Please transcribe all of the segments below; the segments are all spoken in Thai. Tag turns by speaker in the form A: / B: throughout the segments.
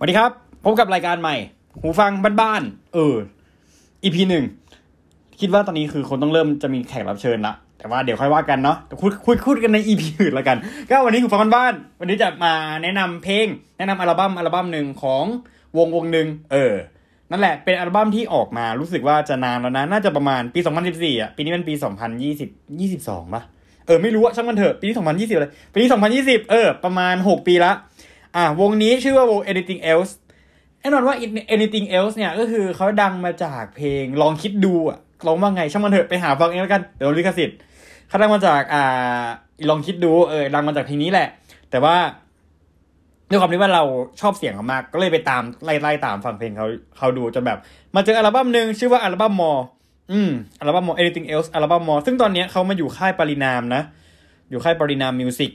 A: สวัสดีครับ พบกับรายการใหม่ หูฟังบ้านๆเออ EP หนึ่งคิดว่าตอนนี้คือคนต้องเริ่มจะมีแขกรับเชิญละแต่ว่าเดี๋ยวค่อยว่ากันเนาะคุยคุยคุยกันใน EP อื่นละกัน ก็วันนี้หูฟังบ้านๆวันนี้จะมาแนะนำเพลง แนะนำอัลบั้มอัลบั้มหนึ่งของวงวงหนึ่งเออ นั่นแหละเป็นอัลบั้มที่ออกมารู้สึกว่าจะนานแล้วนะ น่าจะประมาณปี 2014อะปีนี้เป็นปี 2020 22ป่ะเออไม่รู้อะช่างมันเถอะปีนี้2020เลยปีนี้2020 เออ ประมาณ 6 ปีละ อะวงนี้ชื่อว่าวง Anything Else แน่นอนว่า anything else เนี่ยก็คือเขาดังมาจากเพลงลองคิดดูอะลองว่าไง ช่างมันเถอะไปหาฟังเองแล้วกัน เดี๋ยวลิขสิทธิ์เขาดังมาจากอ่าลองคิดดูเออดังมาจากเพลงนี้แหละ แต่ว่าด้วยความที่ว่าเราชอบเสียงเขามาก ก็เลยไปตามไล่ไล่ตามฟังเพลงเขาเขาดูจนแบบ มาเจออัลบั้มหนึ่งชื่อว่าอัลบั้มมออืมอัลบั้มมอ anything else อัลบั้มมอซึ่งตอนนี้เขามาอยู่ค่ายปรินามนะ อยู่ค่าย Parinam Music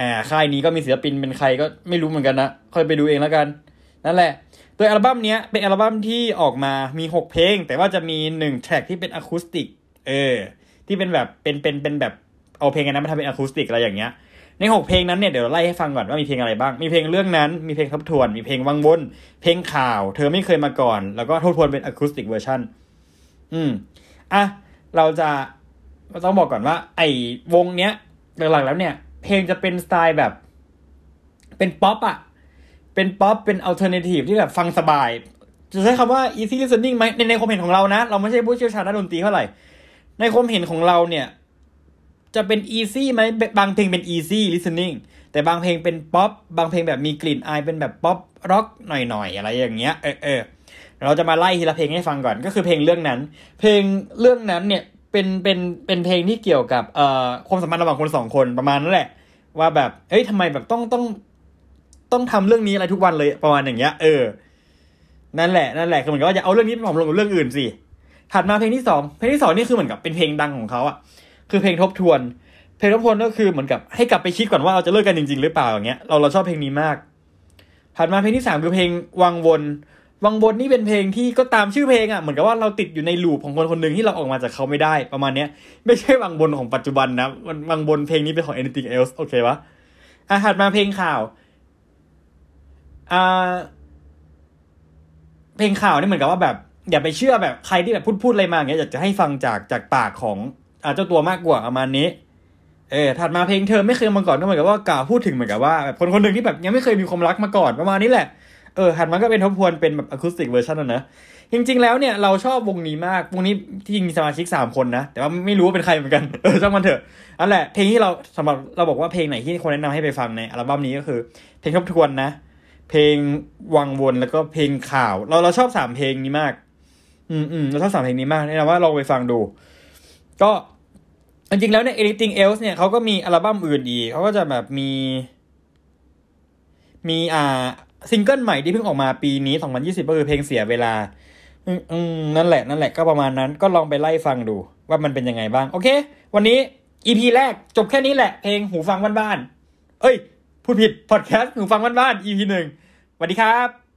A: อ่าค่ายนี้ก็มีศิลปินเป็นใครก็ไม่รู้เหมือนกันนะค่อยไปดูเองแล้วกัน นั่นแหละ โดยอัลบั้มเนี้ยเป็นอัลบั้มที่ออกมามี 6 เพลง แต่ว่าจะมี1 track ที่เป็นอะคูสติกเออที่เป็นแบบเป็นเป็นเป็นแบบเอาเพลงนั้นมาทำเป็นอะคูสติกอะไรอย่างเงี้ยใน 6 เพลงนั้นเนี่ยเดี๋ยวไล่ให้ฟังก่อนว่ามีเพลงอะไรบ้าง มีเพลงเรื่องนั้น มีเพลงทบทวน มีเพลงวังวน เพลงข่าว เธอไม่เคยมาก่อน แล้วก็ทบทวนเป็น acoustic versionอืม อะ เราจะต้องบอกก่อนว่า ไอ้วงเนี้ยหลักๆแล้วเนี่ย เพลงจะเป็นสไตล์แบบ เป็นป๊อปอะเป็นป๊อปเป็น alternative ที่แบบฟังสบาย จะใช้คำว่า easy listening ไหมในในความเห็นของเรานะ เราไม่ใช่ผู้เชี่ยวชาญด้านดนตรีเท่าไหร่ ในความเห็นของเราเนี่ย จะเป็น easy ไหมบางเพลงเป็น easy listening แต่บางเพลงเป็นป๊อปบางเพลงแบบมีกลิ่นอายเป็นแบบป๊อปร็อกหน่อยๆอะไรอย่างเงี้ยเออเออเราจะมาไล่ทีละเพลงให้ฟังก่อนก็คือเพลงเรื่องนั้น เพลงเรื่องนั้นเนี่ย เป็นเป็นเป็นเพลงที่เกี่ยวกับเอ่อความสัมพันธ์ระหว่างคนสองคนประมาณนั่นแหละ ว่าแบบเอ้ยทำไมแบบต้องต้อง ต้องทำเรื่องนี้อะไรทุกวันเลยประมาณอย่างเงี้ยเออนั่นแหละนั่นแหละคือเหมือนกับว่าจะเอาเรื่องนี้ไปผอมลงกับเรื่องอื่นสิถัดมาเพลงที่สองเพลงที่สองนี่คือเหมือนกับเป็นเพลงดังของเขาอะคือเพลงทบทวน เพลงทบทวนก็คือเหมือนกับให้กลับไปคิดก่อนว่าเราจะเลิกกันจริง ๆ หรือเปล่าอย่างเงี้ยเราเราชอบเพลงนี้มาก ถัดมาเพลงที่สามคือเพลงวังวน วังวนนี่เป็นเพลงที่ก็ตามชื่อเพลงอะ่ะเหมือนกับว่าเราติดอยู่ในลูปของคนคนหนึ่งที่เราออกมาจากเขาไม่ได้ประมาณเนี้ย ไม่ใช่วังวนของปัจจุบันนะวังวนเพลงนี้เป็นของ anything else โอเคปะอะถัดมาเพลงข่าวอ่าเพลงข่าวนี่เหมือนกับว่าแบบ อย่าไปเชื่อแบบใครที่แบบพูดพูดอะไรมาอย่างเงี้ยอยากจะให้ฟังจากจากปากของอ่าเจ้าตัวมากกว่าประมาณนี้ เออถัดมาเพลงเธอไม่เคยมาก่อนก็เหมือนกับว่ากล่าวพูดถึงเหมือนกับว่าแบบคนคนหนึ่งที่แบบยังไม่เคยมีความรักมาก่อนประมาณนี้แหละ เออถัดมาก็เป็นทบทวนเป็นแบบ acoustic version นะนะจริงๆแล้วเนี่ยเราชอบวงนี้มากวงนี้ที่จริงมีสมาชิกสามคนนะ แต่ว่าไม่รู้ว่าเป็นใครเหมือนกันเออช่างมันเถอะอันแหละเพลงที่เราสำหรับเราบอกว่าเพลงไหนที่คนแนะนำให้ไปฟังในอัลบั้มนี้ก็คือ เพลงทบทวนนะ เพลงวังวนแล้วก็เพลงข่าว เราเราชอบสามเพลงนี้มาก อืมอืมเราชอบสามเพลงนี้มากแนะนำว่าลองไปฟังดู ก็จริงๆแล้วเนี่ย Anything Else เนี่ยเขาก็มีอัลบั้มอื่นอีกเขาก็จะแบบมี มีอ่า ซิงเกิลใหม่ที่เพิ่งออกมาปีนี้ 2020 ก็คือเพลงเสียเวลา อืมนั่นแหละนั่นแหละก็ประมาณนั้นก็ลองไปไล่ฟังดูว่ามันเป็นยังไงบ้าง โอเค วันนี้ EP แรกจบแค่นี้แหละ เพลงหูฟังบ้านๆเอ้ย พูดผิดพอดแคสต์หูฟังบ้านๆ EP หนึ่งสวัสดีครับ